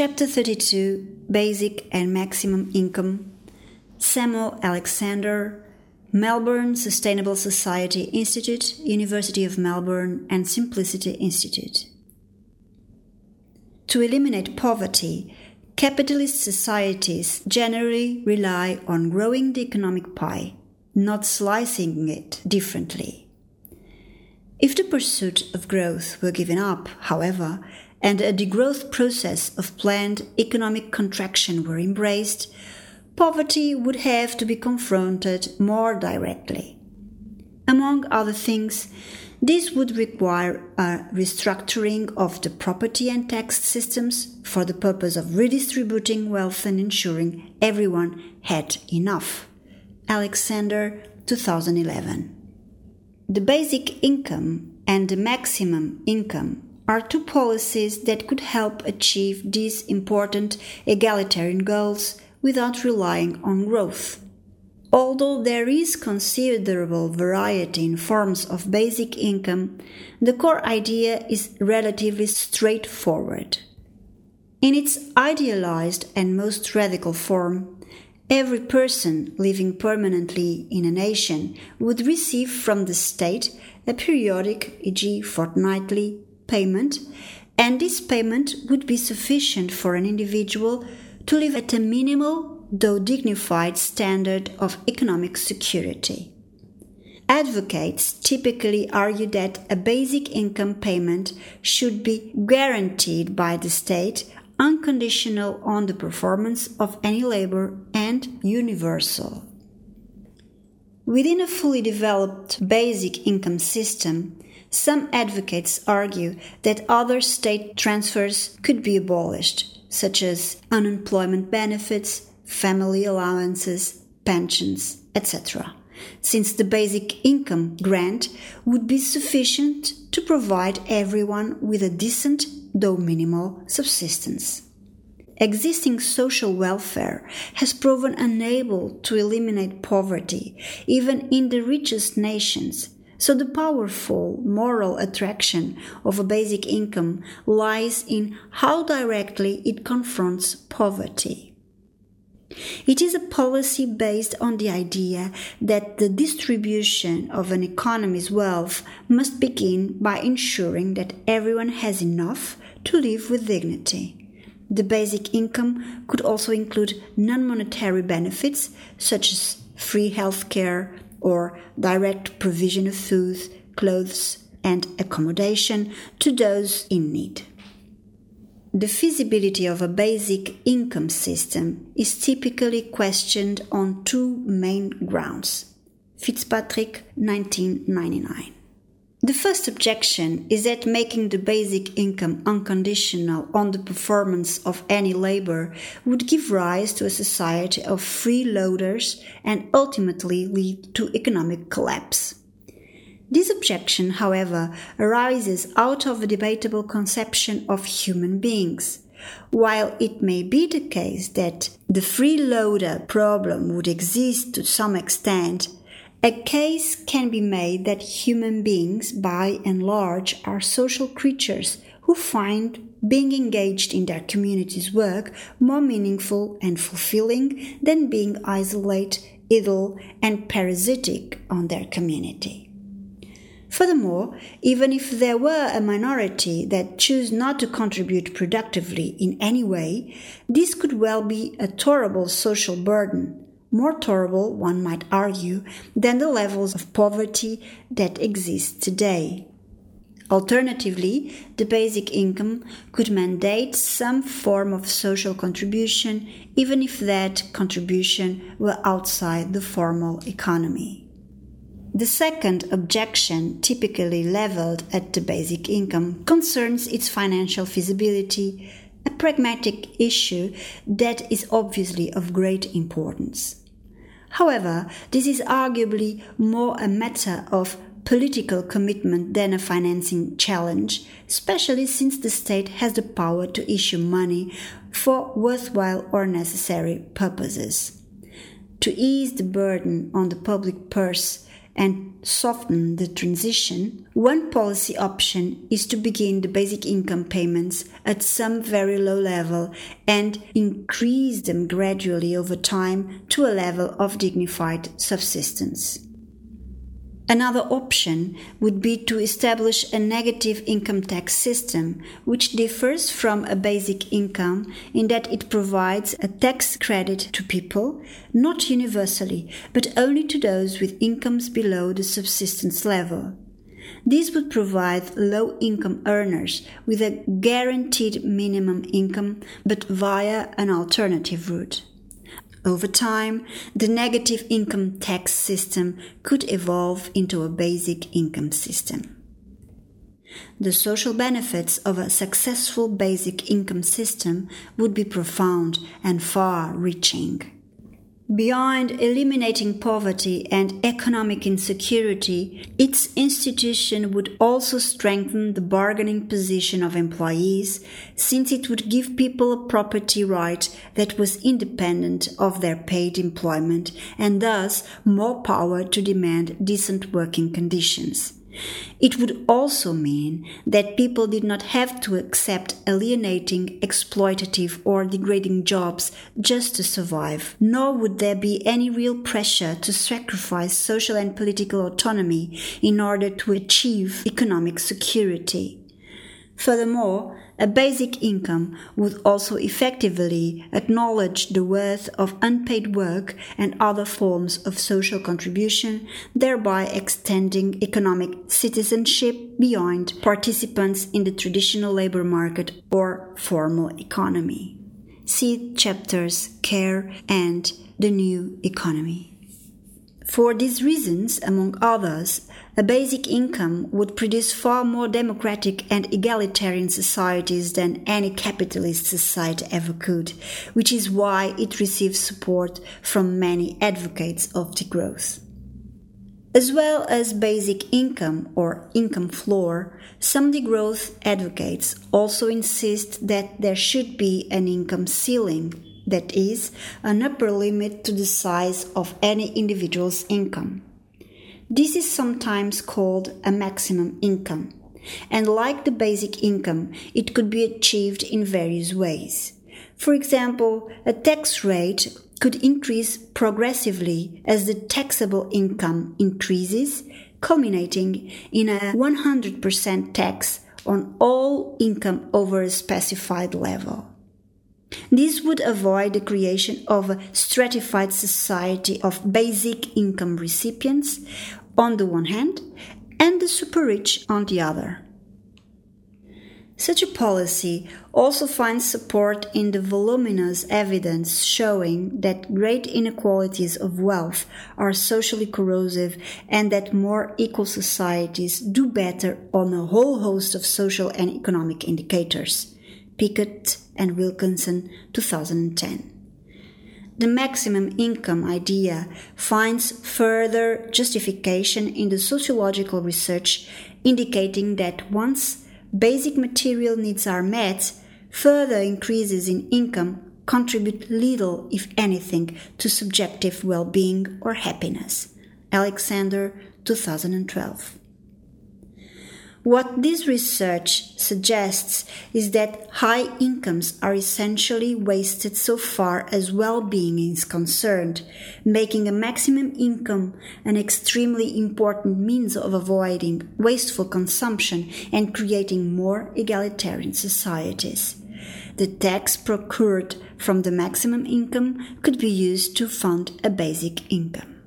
Chapter 32 Basic and Maximum Income Samuel Alexander, Melbourne Sustainable Society Institute, University of Melbourne, and Simplicity Institute. To eliminate poverty, capitalist societies generally rely on growing the economic pie, not slicing it differently. If the pursuit of growth were given up, however, and a degrowth process of planned economic contraction were embraced, poverty would have to be confronted more directly. Among other things, this would require a restructuring of the property and tax systems for the purpose of redistributing wealth and ensuring everyone had enough. Alexander, 2011. The basic income and the maximum income are two policies that could help achieve these important egalitarian goals without relying on growth. Although there is considerable variety in forms of basic income, the core idea is relatively straightforward. In its idealized and most radical form, every person living permanently in a nation would receive from the state a periodic, e.g., fortnightly, payment, and this payment would be sufficient for an individual to live at a minimal though dignified standard of economic security. Advocates typically argue that a basic income payment should be guaranteed by the state, unconditional on the performance of any labor, and universal. Within a fully developed basic income system, some advocates argue that other state transfers could be abolished, such as unemployment benefits, family allowances, pensions, etc., since the basic income grant would be sufficient to provide everyone with a decent, though minimal, subsistence. Existing social welfare has proven unable to eliminate poverty, even in the richest nations, so the powerful moral attraction of a basic income lies in how directly it confronts poverty. It is a policy based on the idea that the distribution of an economy's wealth must begin by ensuring that everyone has enough to live with dignity. The basic income could also include non monetary benefits such as free health care or direct provision of food, clothes, and accommodation to those in need. The feasibility of a basic income system is typically questioned on two main grounds. Fitzpatrick, 1999. The first objection is that making the basic income unconditional on the performance of any labor would give rise to a society of freeloaders and ultimately lead to economic collapse. This objection, however, arises out of a debatable conception of human beings. While it may be the case that the freeloader problem would exist to some extent, a case can be made that human beings, by and large, are social creatures who find being engaged in their community's work more meaningful and fulfilling than being isolated, idle, and parasitic on their community. Furthermore, even if there were a minority that choose not to contribute productively in any way, this could well be a tolerable social burden, more tolerable, one might argue, than the levels of poverty that exist today. Alternatively, the basic income could mandate some form of social contribution, even if that contribution were outside the formal economy. The second objection, typically leveled at the basic income, concerns its financial feasibility, a pragmatic issue that is obviously of great importance. However, this is arguably more a matter of political commitment than a financing challenge, especially since the state has the power to issue money for worthwhile or necessary purposes. To ease the burden on the public purse, and soften the transition, one policy option is to begin the basic income payments at some very low level and increase them gradually over time to a level of dignified subsistence. Another option would be to establish a negative income tax system, which differs from a basic income in that it provides a tax credit to people, not universally, but only to those with incomes below the subsistence level. This would provide low income earners with a guaranteed minimum income, but via an alternative route. Over time, the negative income tax system could evolve into a basic income system. The social benefits of a successful basic income system would be profound and far reaching. Beyond eliminating poverty and economic insecurity, its institution would also strengthen the bargaining position of employees, since it would give people a property right that was independent of their paid employment and thus more power to demand decent working conditions. It would also mean that people did not have to accept alienating, exploitative, or degrading jobs just to survive, nor would there be any real pressure to sacrifice social and political autonomy in order to achieve economic security. Furthermore, a basic income would also effectively acknowledge the worth of unpaid work and other forms of social contribution, thereby extending economic citizenship beyond participants in the traditional labor market or formal economy. See chapters Care and the New Economy. For these reasons, among others, a basic income would produce far more democratic and egalitarian societies than any capitalist society ever could, which is why it receives support from many advocates of degrowth. As well as basic income or income floor, some degrowth advocates also insist that there should be an income ceiling that is, an upper limit to the size of any individual's income. This is sometimes called a maximum income, and like the basic income, it could be achieved in various ways. For example, a tax rate could increase progressively as the taxable income increases, culminating in a 100% tax on all income over a specified level. This would avoid the creation of a stratified society of basic income recipients on the one hand and the super rich on the other. Such a policy also finds support in the voluminous evidence showing that great inequalities of wealth are socially corrosive and that more equal societies do better on a whole host of social and economic indicators. Pickett and Wilkinson 2010. The maximum income idea finds further justification in the sociological research indicating that once basic material needs are met, further increases in income contribute little, if anything, to subjective well being or happiness. Alexander, 2012. What this research suggests is that high incomes are essentially wasted so far as well being is concerned, making a maximum income an extremely important means of avoiding wasteful consumption and creating more egalitarian societies. The tax procured from the maximum income could be used to fund a basic income.